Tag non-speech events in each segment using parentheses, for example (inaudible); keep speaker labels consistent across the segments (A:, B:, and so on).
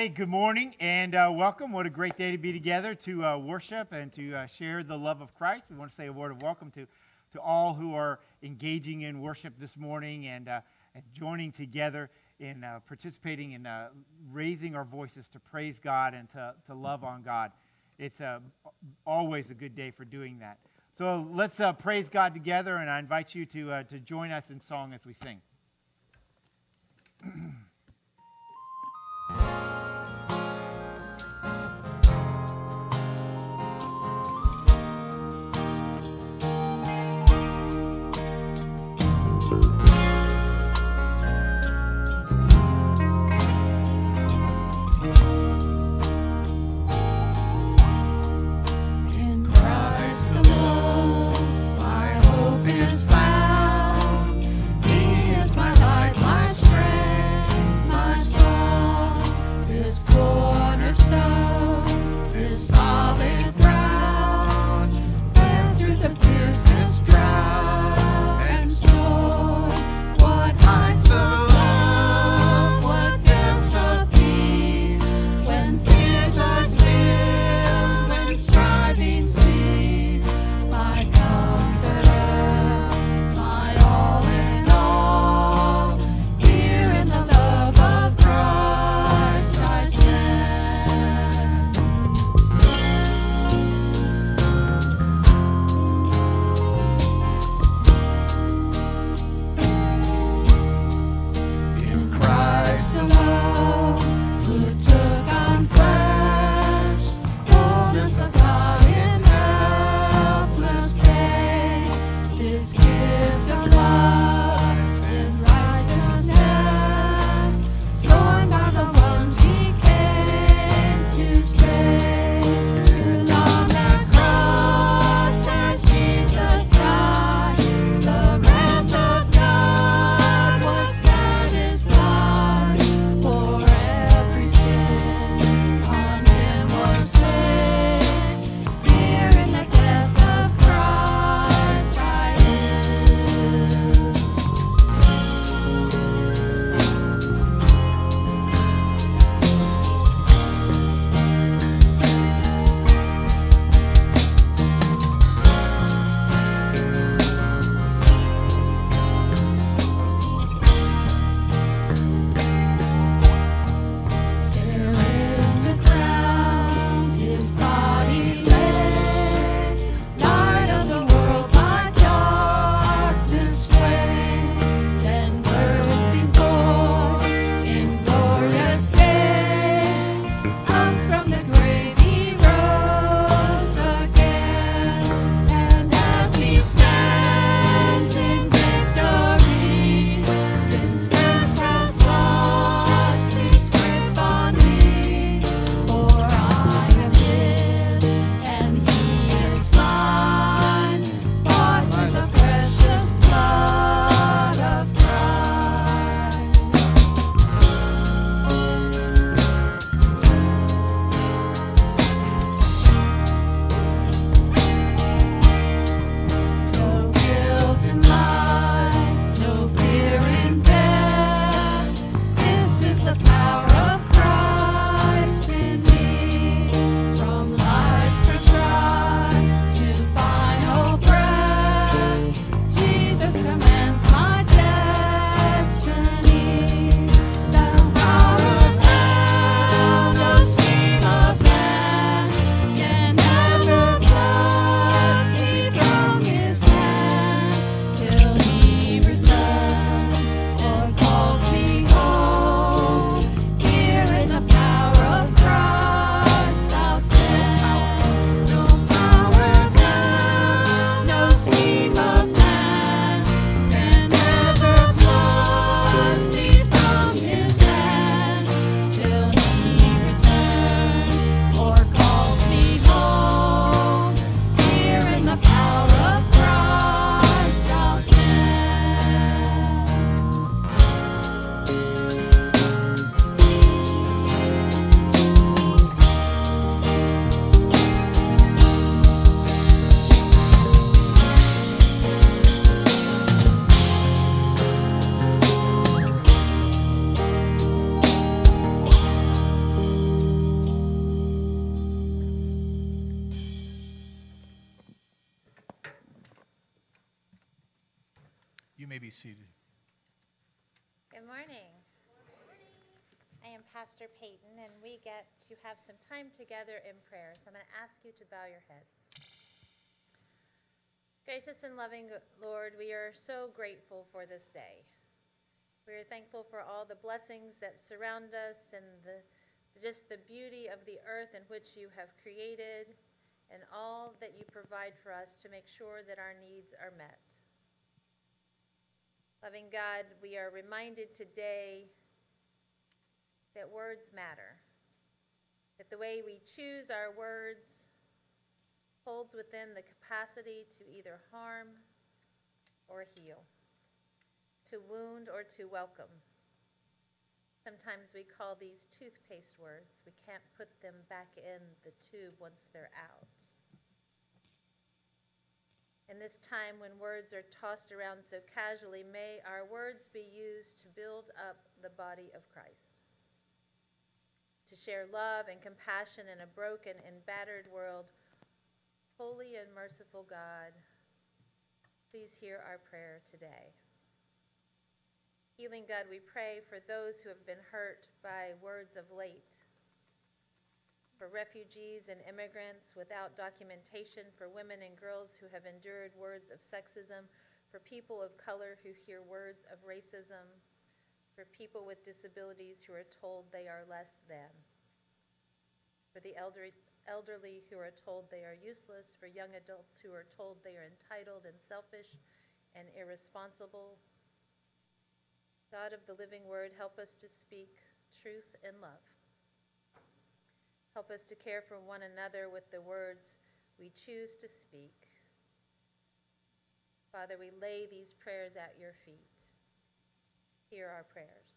A: Hey, good morning and uh, welcome. What a great day to be together to uh, worship and to uh, share the love of Christ. We want to say a word of welcome to, to all who are engaging in worship this morning and, uh, and joining together in uh, participating in uh, raising our voices to praise God and to, to love on God. It's always a good day for doing that. So let's praise God together, and I invite you to, to join us in song as we sing.
B: He (clears throat) is
C: Pastor Peyton, and we get to have some time together in prayer. So I'm going to ask you to bow your heads. Gracious and loving Lord, we are so grateful for this day. We are thankful for all the blessings that surround us and the, just the beauty of the earth in which you have created and all that you provide for us to make sure that our needs are met. Loving God, we are reminded today that words matter, that the way we choose our words holds within the capacity to either harm or heal, to wound or to welcome. Sometimes we call these toothpaste words. We can't put them back in the tube once they're out. In this time when words are tossed around so casually, may our words be used to build up the body of Christ to share love and compassion in a broken and battered world. Holy and merciful God, please hear our prayer today. Healing God, we pray for those who have been hurt by words of late, for refugees and immigrants without documentation, for women and girls who have endured words of sexism, for people of color who hear words of racism for people with disabilities who are told they are less than, for the elderly, elderly who are told they are useless, for young adults who are told they are entitled and selfish and irresponsible. God of the living word, help us to speak truth and love. Help us to care for one another with the words we choose to speak. Father, we lay these prayers at your feet hear our prayers.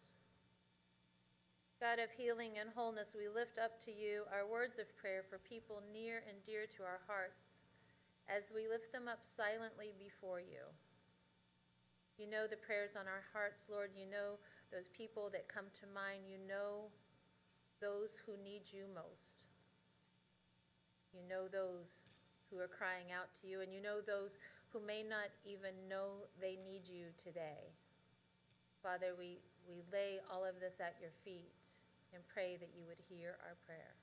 C: God of healing and wholeness, we lift up to you our words of prayer for people near and dear to our hearts as we lift them up silently before you. You know the prayers on our hearts, Lord. You know those people that come to mind. You know those who need you most. You know those who are crying out to you, and you know those who may not even know they need you today. Father, we, we lay all of this at your feet and pray that you would hear our prayer.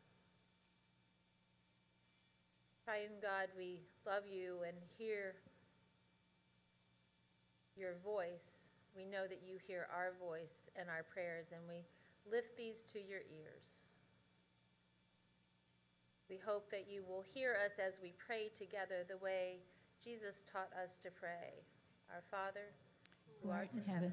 C: Triune God, we love you and hear your voice. We know that you hear our voice and our prayers, and we lift these to your ears. We hope that you will hear us as we pray together the way Jesus taught us to pray. Our Father,
D: who art in heaven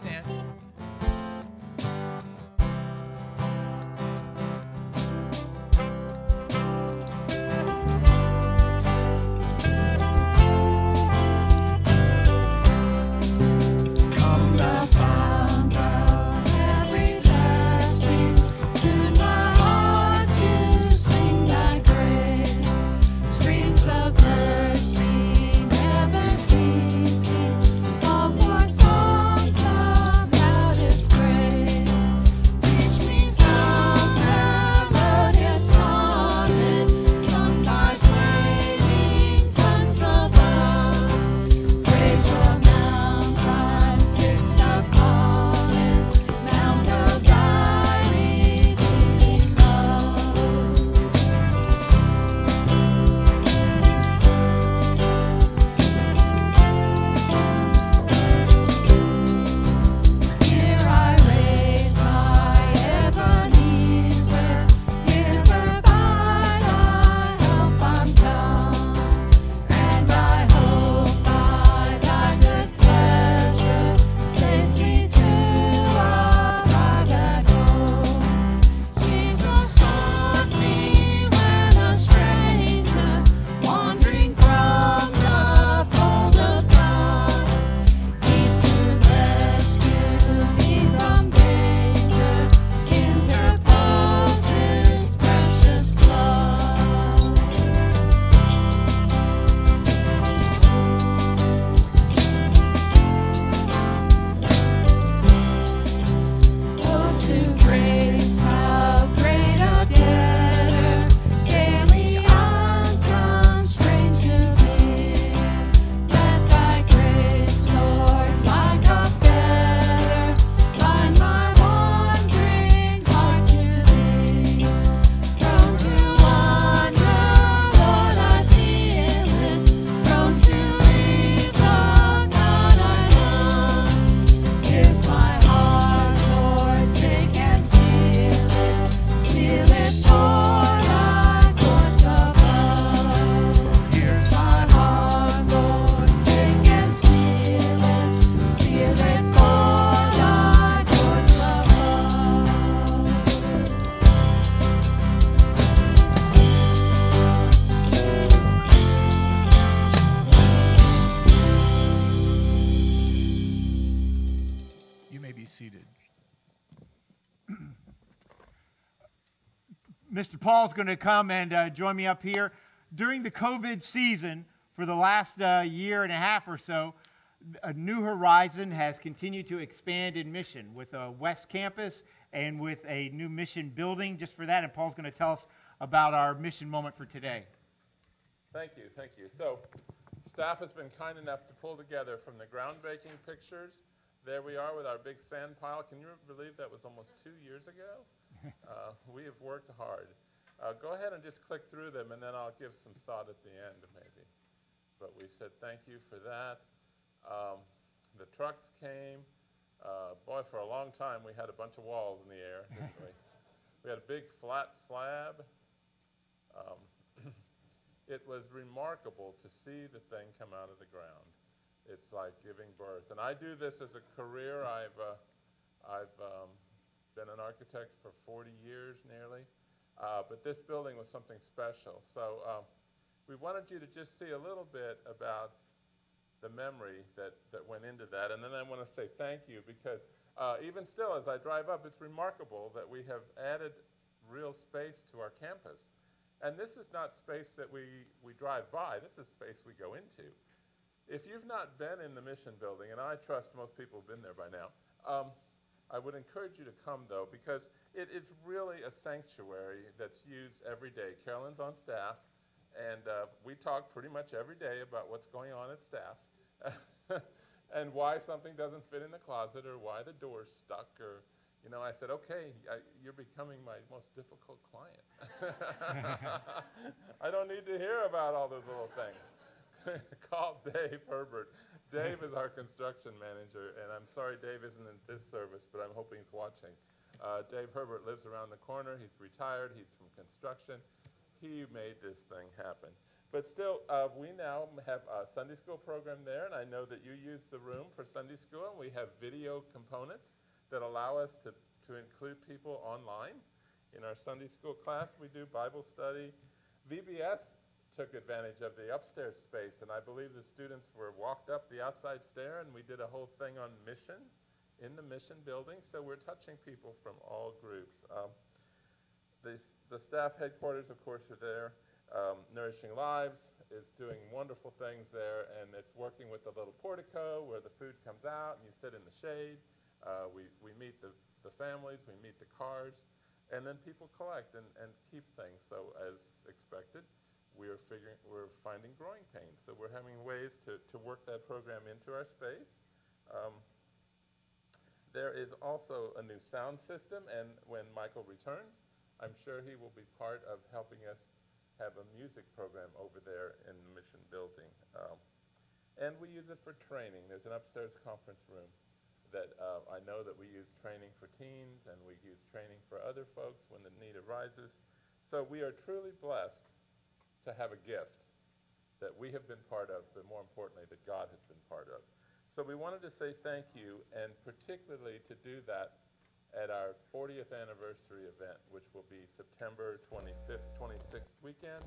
D: stand.
B: Seated. (clears throat)
A: Mr. Paul's going to come and uh, join me up here. During the COVID season, for the last uh, year and a half or so, a New Horizon has continued to expand in mission with a West Campus and with a new mission building. Just for that, and Paul's going to tell us about our mission moment for today.
E: Thank you, thank you. So, staff has been kind enough to pull together from the groundbreaking pictures. There we are with our big sand pile. Can you believe that was almost two years ago? (laughs) Uh, we have worked hard. Uh, go ahead and just click through them, and then I'll give some thought at the end, maybe. But we said thank you for that. Um, the trucks came. Uh, boy, for a long time we had a bunch of walls in the air, didn't we? (laughs) We had a big flat slab. Um, (clears throat) it was remarkable to see the thing come out of the ground. It's like giving birth. And I do this as a career. I've, uh, I've um, been an architect for 40 years nearly. Uh, but this building was something special. So um, we wanted you to just see a little bit about the memory that, that went into that. And then I want to say thank you because uh, even still, as I drive up, it's remarkable that we have added real space to our campus. And this is not space that we, we drive by, this is space we go into. If you've not been in the mission building, and I trust most people have been there by now, um, I would encourage you to come though, because it, it's really a sanctuary that's used every day. Carolyn's on staff, and uh, we talk pretty much every day about what's going on at staff. (laughs) and why something doesn't fit in the closet or why the door's stuck or you know i said okay I, you're becoming my most difficult client (laughs) i don't need to hear about all those little things (laughs) call dave herbert. Dave is our construction manager and i'm sorry dave isn't in this service but i'm hoping he's watching. Uh, dave herbert lives around the corner. He's retired. He's from construction. He made this thing happen. But still, uh, we now have a Sunday school program there, and I know that you use the room for Sunday school, and we have video components that allow us to, to include people online. In our Sunday school class, we do Bible study. VBS took advantage of the upstairs space, and I believe the students were walked up the outside stair, and we did a whole thing on mission in the mission building. So we're touching people from all groups. Um, the, the staff headquarters, of course, are there. Um, Nourishing Lives is doing wonderful things there, and it's working with the little portico where the food comes out and you sit in the shade. Uh, we, we meet the, the families, we meet the cars, and then people collect and, and keep things. So as expected, we are figuring, we're finding growing pains. So we're having ways to, to work that program into our space. Um, there is also a new sound system, and when Michael returns, I'm sure he will be part of helping us have a music program over there in the mission building. Um, and we use it for training. There's an upstairs conference room that uh, I know that we use training for teens and we use training for other folks when the need arises. So we are truly blessed to have a gift that we have been part of, but more importantly, that God has been part of. So we wanted to say thank you, and particularly to do that at our 40th anniversary event, which will be September 25th, 26th weekend.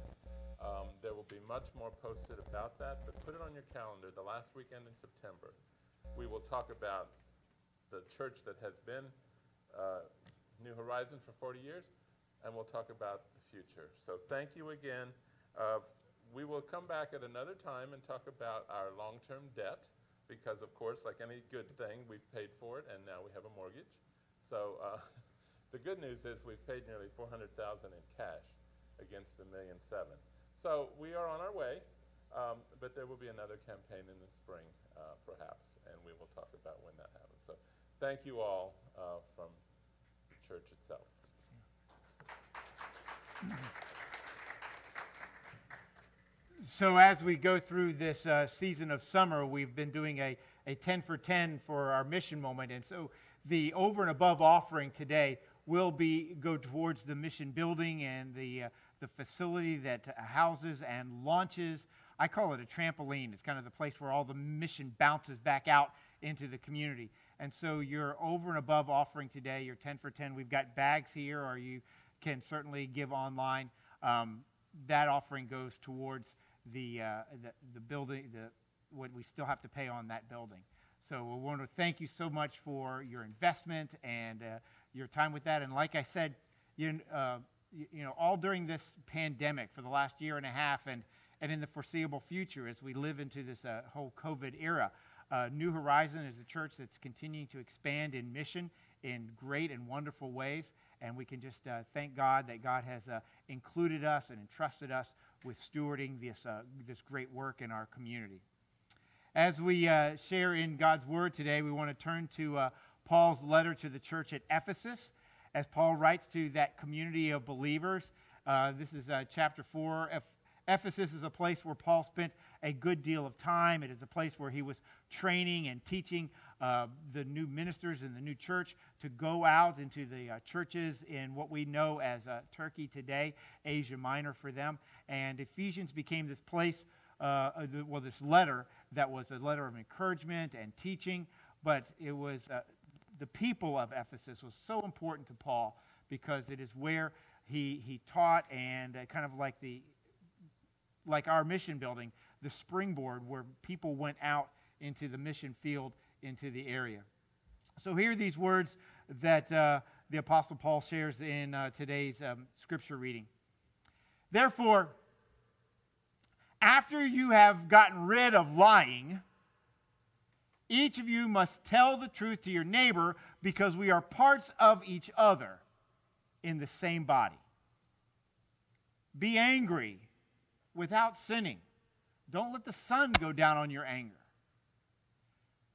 E: Um, there will be much more posted about that, but put it on your calendar, the last weekend in September. We will talk about the church that has been uh, New Horizon for 40 years, and we'll talk about the future. So thank you again. Uh, we will come back at another time and talk about our long-term debt, because of course, like any good thing, we've paid for it, and now we have a mortgage. So uh, (laughs) the good news is we've paid nearly 400,000 in cash against the million seven. So we are on our way, um, but there will be another campaign in the spring, uh, perhaps, and we will talk about when that happens. So thank you all uh, from the church itself.
A: So as we go through this uh, season of summer, we've been doing a, a 10 for 10 for our mission moment. And so the over and above offering today will be go towards the mission building and the, uh, the facility that houses and launches. I call it a trampoline. It's kind of the place where all the mission bounces back out into the community. And so your over and above offering today, your 10 for 10, we've got bags here, or you can certainly give online. Um, that offering goes towards the, uh, the, the building, the, what we still have to pay on that building. So we want to thank you so much for your investment and uh, your time with that. And like I said, you, uh, you, you know, all during this pandemic for the last year and a half and, and in the foreseeable future as we live into this uh, whole COVID era, uh, New Horizon is a church that's continuing to expand in mission in great and wonderful ways. And we can just uh, thank God that God has uh, included us and entrusted us with stewarding this, uh, this great work in our community. As we uh, share in God's Word today, we want to turn to uh, Paul's letter to the church at Ephesus. As Paul writes to that community of believers, uh, this is chapter 4. Ephesus is a place where Paul spent a good deal of time. It is a place where he was training and teaching uh, the new ministers in the new church to go out into the uh, churches in what we know as uh, Turkey today, Asia Minor for them. And Ephesians became this place, uh, uh, well, this letter that was a letter of encouragement and teaching, but it was uh, the people of Ephesus was so important to Paul because it is where he, he taught and kind of like the like our mission building, the springboard where people went out into the mission field into the area. So here are these words that uh, the Apostle Paul shares in uh, today's um, scripture reading. Therefore, after you have gotten rid of lying, each of you must tell the truth to your neighbor because we are parts of each other in the same body. Be angry without sinning. Don't let the sun go down on your anger.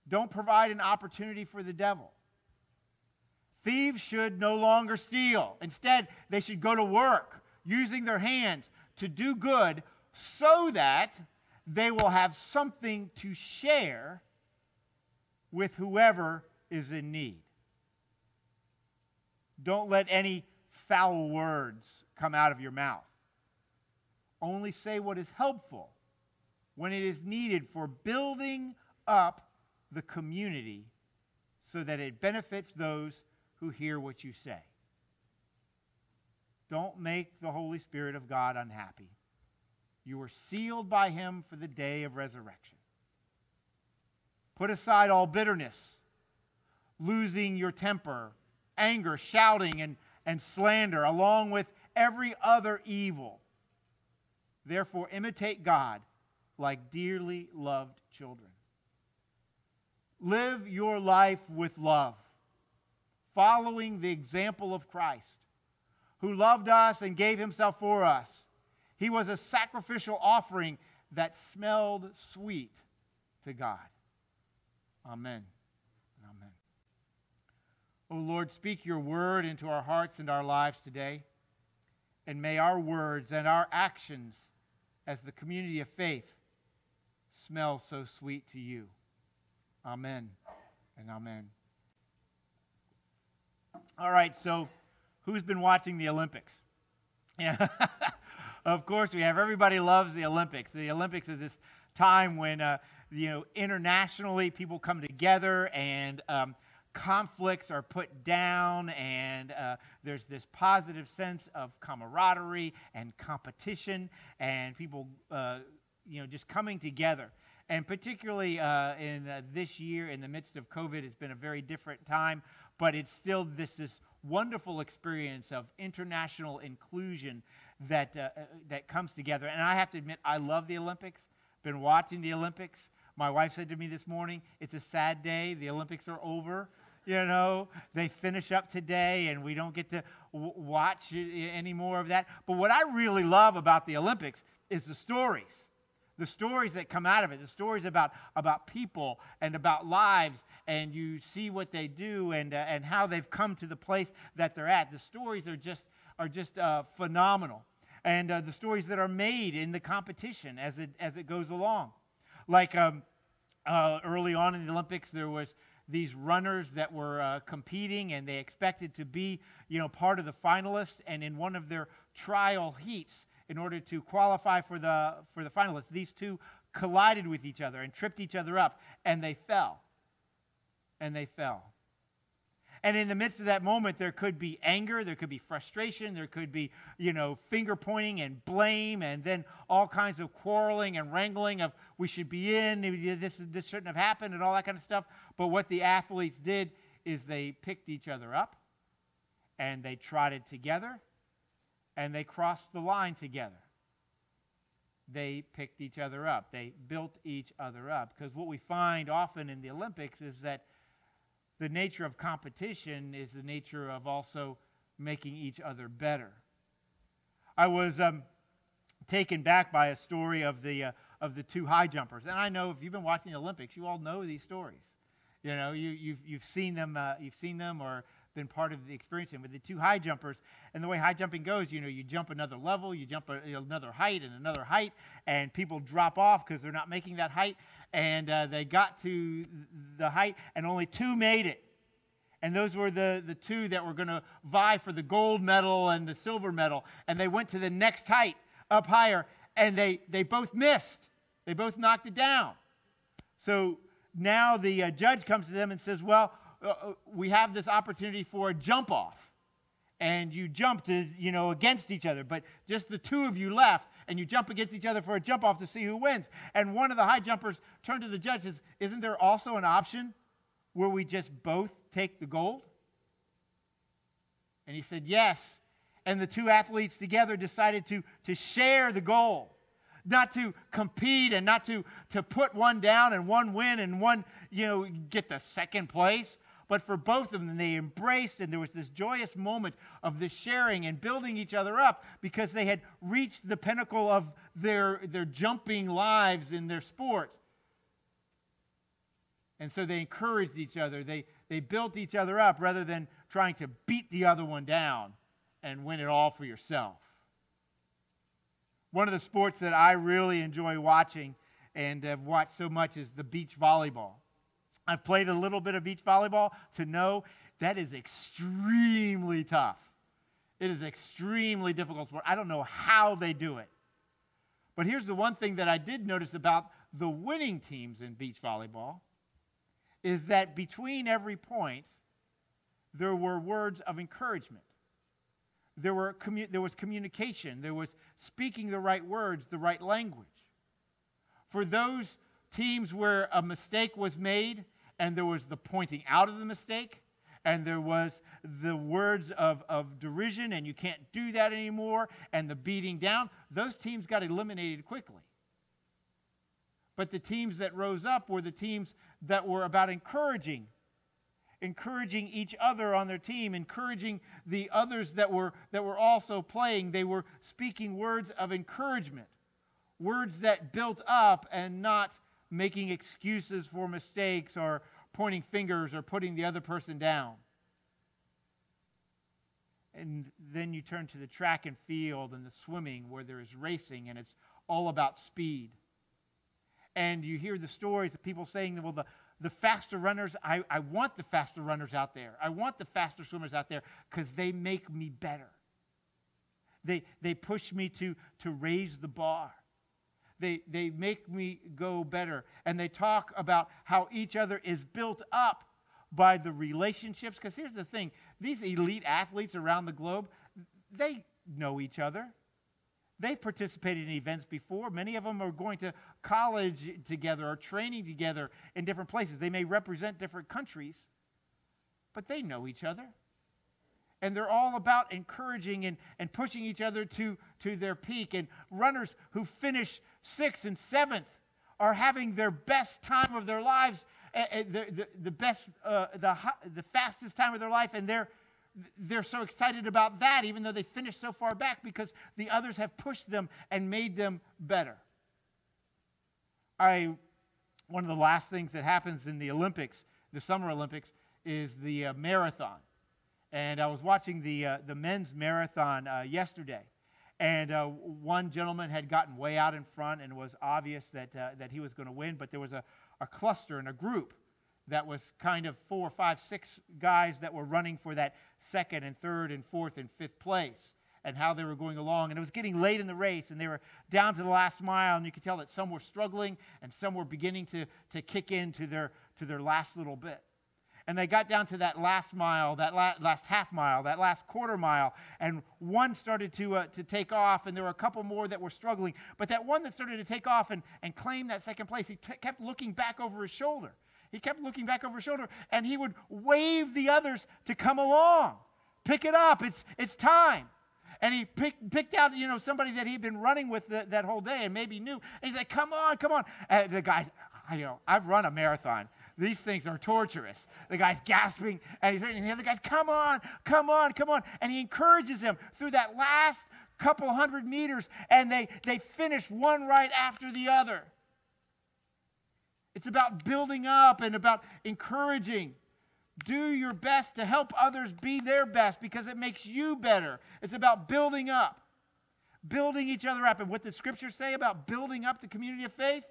A: Don't provide an opportunity for the devil. Thieves should no longer steal. Instead, they should go to work using their hands to do good so that they will have something to share with whoever is in need. Don't let any foul words come out of your mouth. Only say what is helpful when it is needed for building up the community so that it benefits those who hear what you say. Don't make the Holy Spirit of God unhappy. You are sealed by Him for the day of resurrection. Put aside all bitterness, losing your temper, anger, shouting, and, and slander, along with every other evil. Therefore, imitate God like dearly loved children. Live your life with love, following the example of Christ, who loved us and gave himself for us. He was a sacrificial offering that smelled sweet to God. Amen. Amen. O oh Lord, speak your word into our hearts and our lives today. And may our words and our actions as the community of faith smell so sweet to you. Amen and amen. All right, so who's been watching the Olympics? (laughs) Yeah. Of course, we have everybody loves the Olympics. The Olympics is this time when uh, you know internationally people come together and um, conflicts are put down, and uh, there's this positive sense of camaraderie and competition, and people uh, you know just coming together. And particularly uh, in uh, this year, in the midst of COVID, it's been a very different time, but it's still this, this wonderful experience of international inclusion that, uh, uh, that comes together. And I have to admit, I love the Olympics, been watching the Olympics. My wife said to me this morning, it's a sad day. The Olympics are over. You know, they finish up today and we don't get to w- watch any more of that. But what I really love about the Olympics is the stories the stories that come out of it, the stories about, about people and about lives, and you see what they do and, uh, and how they've come to the place that they're at. The stories are just, are just uh, phenomenal. And uh, the stories that are made in the competition as it, as it goes along. Like um, uh, early on in the Olympics, there was these runners that were uh, competing and they expected to be you know, part of the finalists. And in one of their trial heats, in order to qualify for the, for the finalists. These two collided with each other and tripped each other up, and they fell. And they fell. And in the midst of that moment, there could be anger, there could be frustration, there could be, you know, finger pointing and blame, and then all kinds of quarreling and wrangling of we should be in, this, this shouldn't have happened, and all that kind of stuff. But what the athletes did is they picked each other up and they trotted together and they crossed the line together. They picked each other up. They built each other up. Because what we find often in the Olympics is that the nature of competition is the nature of also making each other better. I was um, taken back by a story of the, uh, of the two high jumpers. And I know if you've been watching the Olympics, you all know these stories. You know, you, you've, you've seen them, uh, you've seen them or been part of the experience. And with the two high jumpers, and the way high jumping goes, you know, you jump another level, you jump a, another height and another height, and people drop off because they're not making that height. And uh, they got to the height, and only two made it. And those were the, the two that were going to vie for the gold medal and the silver medal. And they went to the next height up higher, and they, they both missed. They both knocked it down. So now the uh, judge comes to them and says, Well, Uh, uh, we have this opportunity for a jump off. And you jump to, you know, against each other, but just the two of you left, and you jump against each other for a jump off to see who wins. And one of the high jumpers turned to the judge and Isn't there also an option where we just both take the gold? And he said, Yes. And the two athletes together decided to, to share the gold, not to compete and not to, to put one down and one win and one, you know, get the second place. But for both of them, they embraced, and there was this joyous moment of this sharing and building each other up because they had reached the pinnacle of their, their jumping lives in their sport. And so they encouraged each other. They, they built each other up rather than trying to beat the other one down and win it all for yourself. One of the sports that I really enjoy watching and have watched so much is the beach volleyball. I've played a little bit of beach volleyball to know that is extremely tough. It is extremely difficult sport. I don't know how they do it. But here's the one thing that I did notice about the winning teams in beach volleyball is that between every point, there were words of encouragement. There, were commu- there was communication. There was speaking the right words, the right language. For those teams where a mistake was made and there was the pointing out of the mistake and there was the words of, of derision and you can't do that anymore and the beating down, those teams got eliminated quickly. But the teams that rose up were the teams that were about encouraging, encouraging each other on their team, encouraging the others that were, that were also playing. They were speaking words of encouragement, words that built up and not making excuses for mistakes or pointing fingers or putting the other person down. And then you turn to the track and field and the swimming where there is racing and it's all about speed and you hear the stories of people saying, well, the, the faster runners, I, I want the faster runners out there. I want the faster swimmers out there because they make me better. They, they push me to, to raise the bar. They, they make me go better. And they talk about how each other is built up by the relationships. Because here's the thing these elite athletes around the globe, they know each other. They've participated in events before. Many of them are going to college together or training together in different places. They may represent different countries, but they know each other. And they're all about encouraging and, and pushing each other to, to their peak. And runners who finish sixth and seventh are having their best time of their lives, uh, the, the, the, best, uh, the, the fastest time of their life, and they're they're so excited about that, even though they finished so far back, because the others have pushed them and made them better. I, one of the last things that happens in the Olympics, the Summer Olympics, is the uh, marathon. And I was watching the, uh, the men's marathon uh, yesterday. And uh, one gentleman had gotten way out in front, and it was obvious that, uh, that he was going to win, but there was a, a cluster and a group that was kind of four, five, six guys that were running for that second and third and fourth and fifth place and how they were going along. And it was getting late in the race, and they were down to the last mile, and you could tell that some were struggling and some were beginning to, to kick into their, to their last little bit. And they got down to that last mile, that la- last half mile, that last quarter mile, and one started to, uh, to take off, and there were a couple more that were struggling. But that one that started to take off and, and claim that second place, he t- kept looking back over his shoulder. He kept looking back over his shoulder, and he would wave the others to come along. Pick it up, it's, it's time. And he pick, picked out, you know, somebody that he'd been running with the, that whole day and maybe knew. And he's like, come on, come on. And the guy, you know, I've run a marathon. These things are torturous. The guy's gasping, and, he's, and the other guy's, come on, come on, come on. And he encourages him through that last couple hundred meters, and they, they finish one right after the other. It's about building up and about encouraging. Do your best to help others be their best because it makes you better. It's about building up, building each other up. And what the scriptures say about building up the community of faith,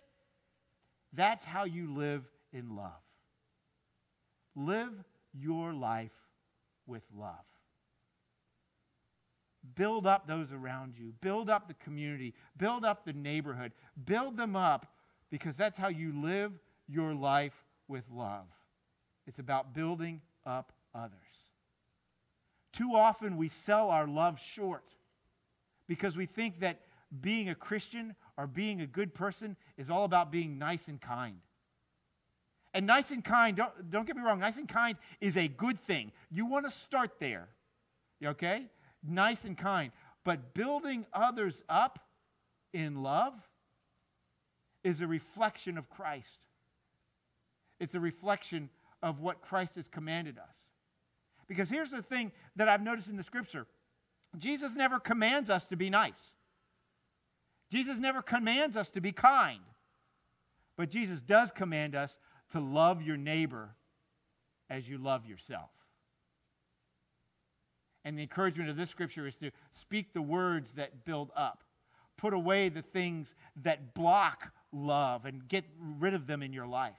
A: that's how you live in love. Live your life with love. Build up those around you. Build up the community. Build up the neighborhood. Build them up because that's how you live your life with love. It's about building up others. Too often we sell our love short because we think that being a Christian or being a good person is all about being nice and kind. And nice and kind, don't, don't get me wrong, nice and kind is a good thing. You want to start there, okay? Nice and kind. But building others up in love is a reflection of Christ. It's a reflection of what Christ has commanded us. Because here's the thing that I've noticed in the scripture Jesus never commands us to be nice, Jesus never commands us to be kind. But Jesus does command us to love your neighbor as you love yourself. And the encouragement of this scripture is to speak the words that build up. Put away the things that block love and get rid of them in your life.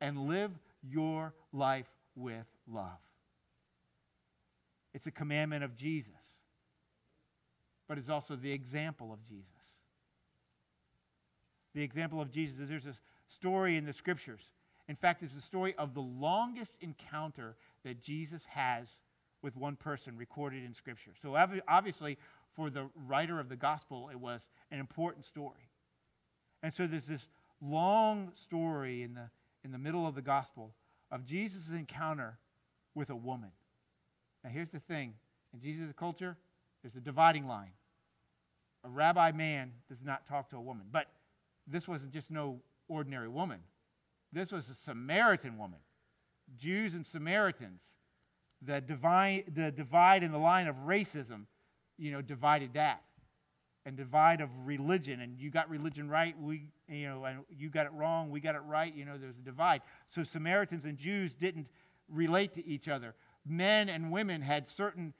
A: And live your life with love. It's a commandment of Jesus, but it's also the example of Jesus. The example of Jesus. Is there's a story in the scriptures. In fact, it's the story of the longest encounter that Jesus has with one person recorded in scripture. So obviously, for the writer of the gospel, it was an important story. And so there's this long story in the, in the middle of the gospel of Jesus' encounter with a woman. Now, here's the thing in Jesus' culture, there's a dividing line. A rabbi man does not talk to a woman. But this wasn't just no ordinary woman, this was a Samaritan woman. Jews and Samaritans, the divide, the divide in the line of racism, you know, divided that. And divide of religion, and you got religion right, we, you know, and you got it wrong, we got it right, you know, there's a divide. So Samaritans and Jews didn't relate to each other. Men and women had certain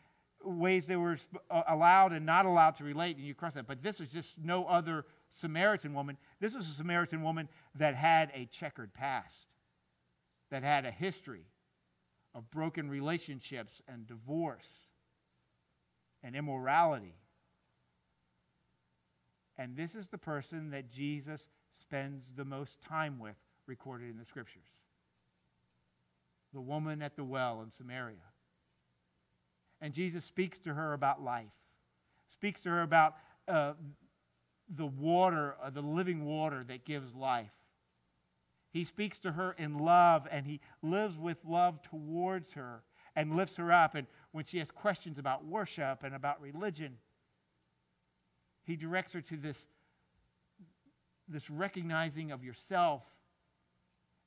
A: ways they were uh, allowed and not allowed to relate, and you cross that. But this was just no other Samaritan woman. This was a Samaritan woman that had a checkered past, that had a history of broken relationships and divorce and immorality. And this is the person that Jesus spends the most time with, recorded in the scriptures the woman at the well in Samaria. And Jesus speaks to her about life, speaks to her about uh, the water, uh, the living water that gives life. He speaks to her in love and he lives with love towards her and lifts her up. And when she has questions about worship and about religion, he directs her to this, this recognizing of yourself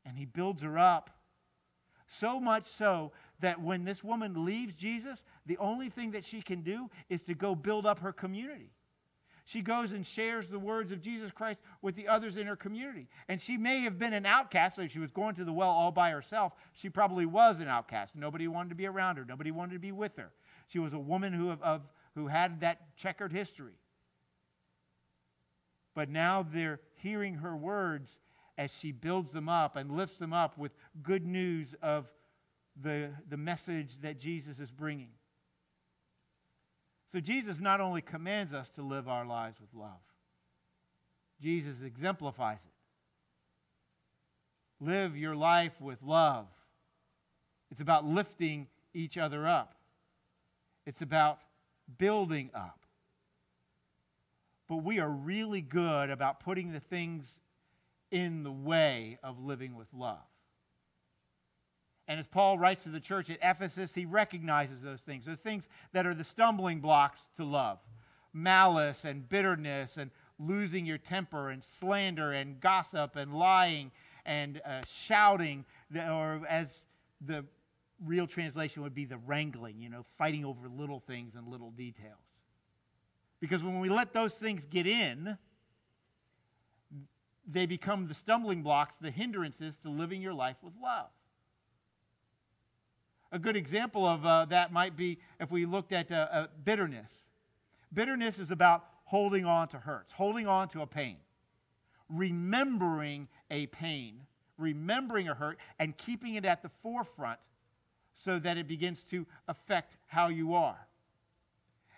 A: and he builds her up. So much so that when this woman leaves Jesus, the only thing that she can do is to go build up her community. She goes and shares the words of Jesus Christ with the others in her community. And she may have been an outcast, so she was going to the well all by herself. She probably was an outcast. Nobody wanted to be around her, nobody wanted to be with her. She was a woman who, of, who had that checkered history. But now they're hearing her words as she builds them up and lifts them up with good news of the, the message that Jesus is bringing. So Jesus not only commands us to live our lives with love, Jesus exemplifies it. Live your life with love. It's about lifting each other up. It's about building up. But we are really good about putting the things in the way of living with love. And as Paul writes to the church at Ephesus, he recognizes those things, those things that are the stumbling blocks to love malice and bitterness and losing your temper and slander and gossip and lying and uh, shouting, or as the real translation would be the wrangling, you know, fighting over little things and little details. Because when we let those things get in, they become the stumbling blocks, the hindrances to living your life with love. A good example of uh, that might be if we looked at uh, uh, bitterness. Bitterness is about holding on to hurts, holding on to a pain, remembering a pain, remembering a hurt, and keeping it at the forefront so that it begins to affect how you are.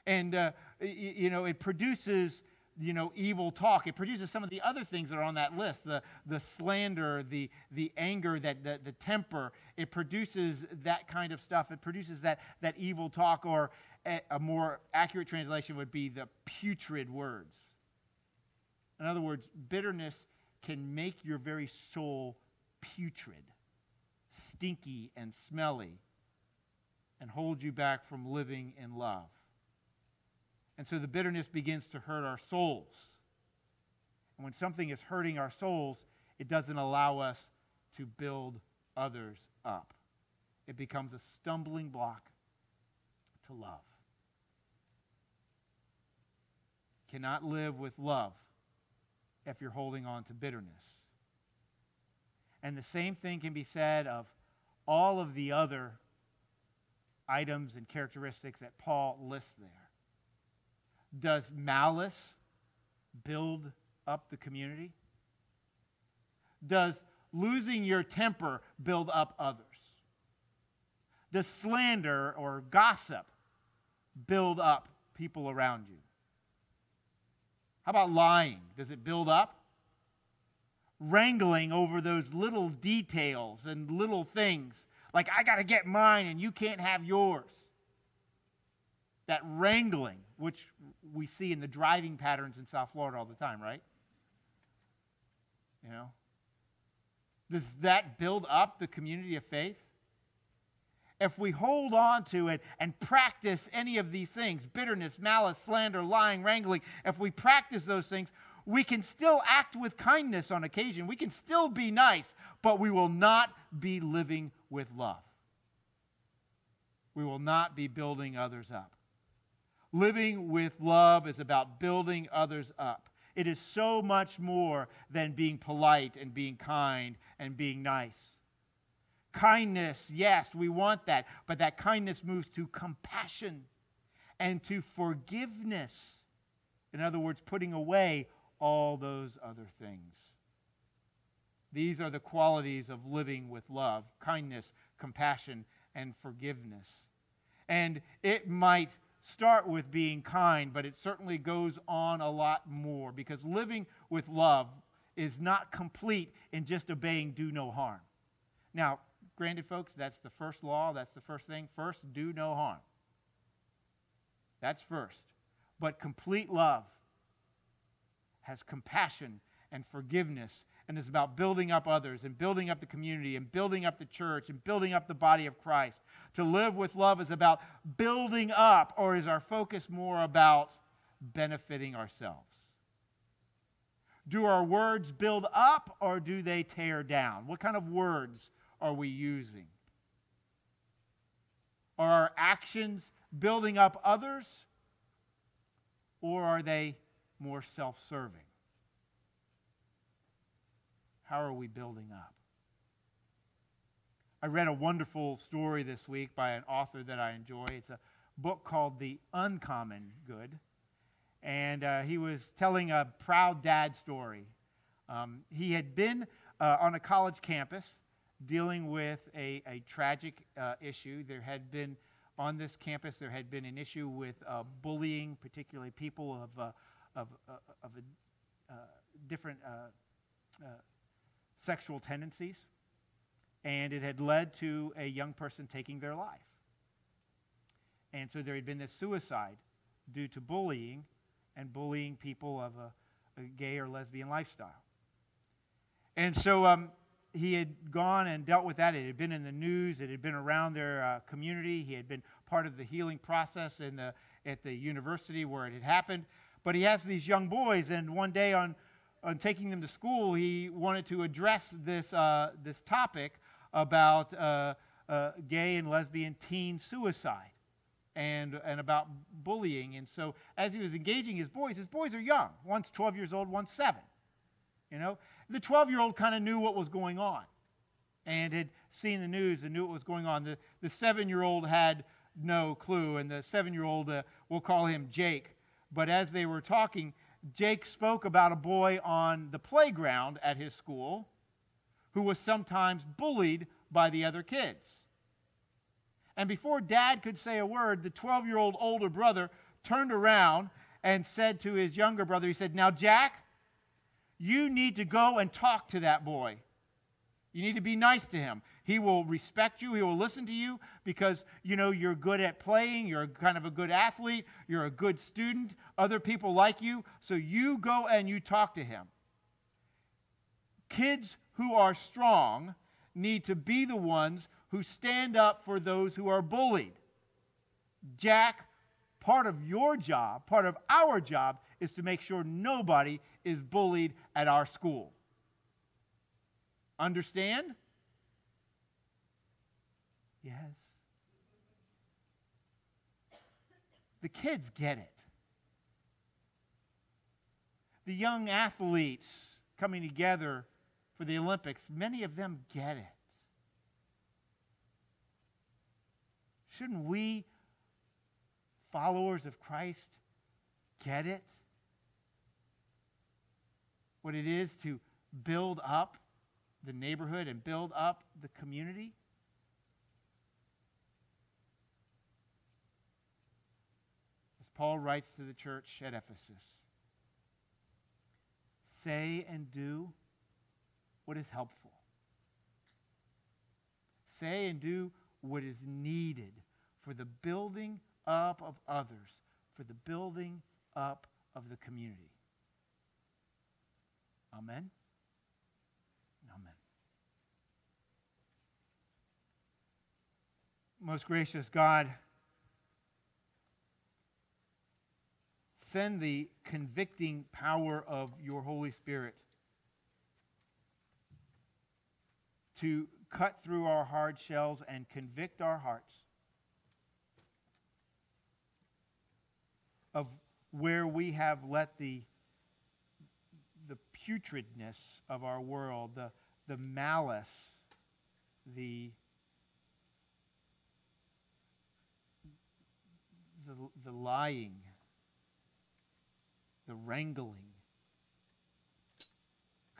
A: And, uh, you know, it produces, you know, evil talk. It produces some of the other things that are on that list the, the slander, the, the anger, that, the, the temper. It produces that kind of stuff. It produces that, that evil talk, or a, a more accurate translation would be the putrid words. In other words, bitterness can make your very soul putrid, stinky, and smelly and hold you back from living in love. And so the bitterness begins to hurt our souls. And when something is hurting our souls, it doesn't allow us to build others up. It becomes a stumbling block to love. Cannot live with love if you're holding on to bitterness. And the same thing can be said of all of the other items and characteristics that Paul lists there. Does malice build up the community? Does losing your temper build up others? Does slander or gossip build up people around you? How about lying? Does it build up? Wrangling over those little details and little things like, I got to get mine and you can't have yours. That wrangling, which we see in the driving patterns in South Florida all the time, right? You know? Does that build up the community of faith? If we hold on to it and practice any of these things bitterness, malice, slander, lying, wrangling if we practice those things, we can still act with kindness on occasion. We can still be nice, but we will not be living with love. We will not be building others up. Living with love is about building others up. It is so much more than being polite and being kind and being nice. Kindness, yes, we want that, but that kindness moves to compassion and to forgiveness. In other words, putting away all those other things. These are the qualities of living with love kindness, compassion, and forgiveness. And it might start with being kind, but it certainly goes on a lot more because living with love is not complete in just obeying do no harm. Now, granted, folks, that's the first law, that's the first thing. First, do no harm. That's first. But complete love has compassion and forgiveness and is about building up others and building up the community and building up the church and building up the body of Christ. To live with love is about building up, or is our focus more about benefiting ourselves? Do our words build up or do they tear down? What kind of words are we using? Are our actions building up others or are they more self serving? How are we building up? I read a wonderful story this week by an author that I enjoy. It's a book called The Uncommon Good. And uh, he was telling a proud dad story. Um, he had been uh, on a college campus dealing with a, a tragic uh, issue. There had been, on this campus, there had been an issue with uh, bullying, particularly people of, uh, of, uh, of a, different sexual tendencies. and it had led to a young person taking their life. And so there had been this suicide due to bullying and bullying people of a, a gay or lesbian lifestyle. And so um, he had gone and dealt with that. It had been in the news, it had been around their uh, community. He had been part of the healing process in the, at the university where it had happened. But he has these young boys, and one day on, on taking them to school, he wanted to address this, uh, this topic about uh, uh gay and lesbian teen suicide and, and about bullying. And so as he was engaging his boys, his boys are young. One's 12 years old, one's seven. You know, the 12 year old kind of knew what was going on and had seen the news and knew what was going on. The, the seven year old had no clue, and the seven year old, uh, we'll call him Jake. But as they were talking, Jake spoke about a boy on the playground at his school who was sometimes bullied by the other kids. And before dad could say a word, the 12 year old older brother turned around and said to his younger brother, he said, Now, Jack, you need to go and talk to that boy. You need to be nice to him. He will respect you. He will listen to you because, you know, you're good at playing. You're kind of a good athlete. You're a good student. Other people like you. So you go and you talk to him. Kids who are strong need to be the ones who stand up for those who are bullied. Jack, part of your job, part of our job, is to make sure nobody is bullied at our school. Understand? Yes. The kids get it. The young athletes coming together for the Olympics, many of them get it. Shouldn't we, followers of Christ, get it? What it is to build up the neighborhood and build up the community? Paul writes to the church at Ephesus say and do what is helpful. Say and do what is needed for the building up of others, for the building up of the community. Amen. Amen. Most gracious God, send the convicting power of your Holy Spirit to cut through our hard shells and convict our hearts of where we have let the, the putridness of our world, the, the malice, the, the, the lying, the wrangling.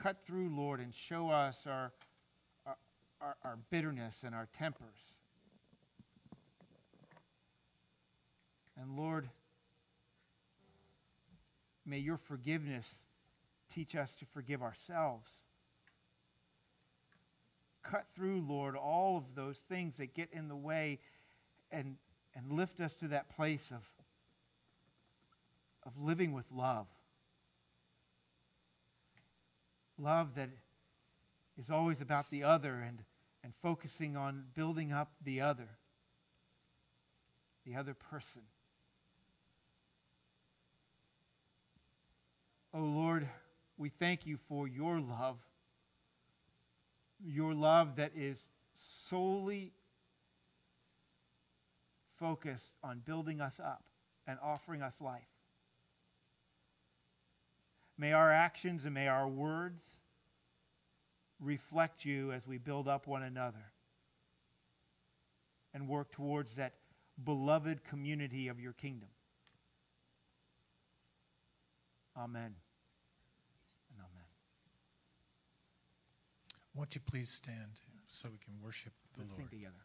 A: Cut through, Lord, and show us our, our, our, bitterness and our tempers. And Lord, May your forgiveness teach us to forgive ourselves. Cut through, Lord, all of those things that get in the way and, and lift us to that place of, of living with love. Love that is always about the other and, and focusing on building up the other, the other person. Oh Lord, we thank you for your love, your love that is solely focused on building us up and offering us life. May our actions and may our words reflect you as we build up one another and work towards that beloved community of your kingdom. Amen. And amen.
B: Won't you please stand so we can worship the
A: Let's
B: Lord?
A: sing together.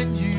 F: Than you.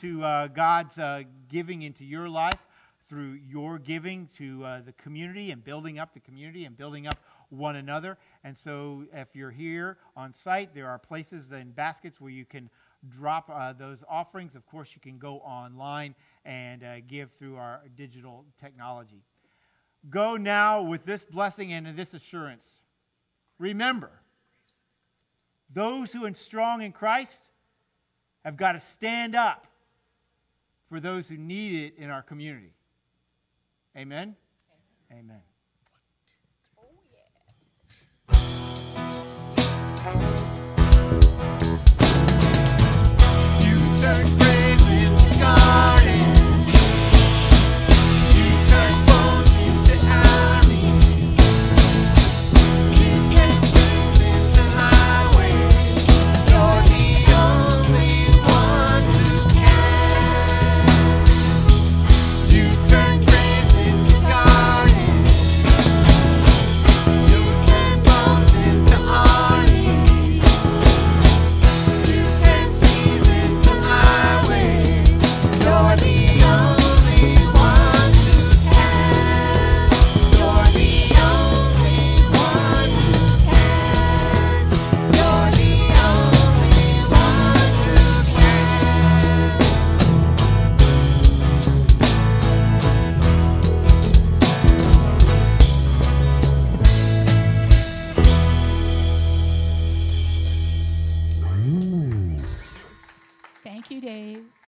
F: To
A: uh, God's uh, giving into your life through your giving to uh, the community and building up the community and building up one another. And so, if you're here on site, there are places and baskets where you can drop uh, those offerings. Of course, you can go online and uh, give through our digital technology. Go now with this blessing and this assurance. Remember, those who are strong in Christ have got to stand up for those who need it in our community. Amen? Amen. Amen. Oh, yeah.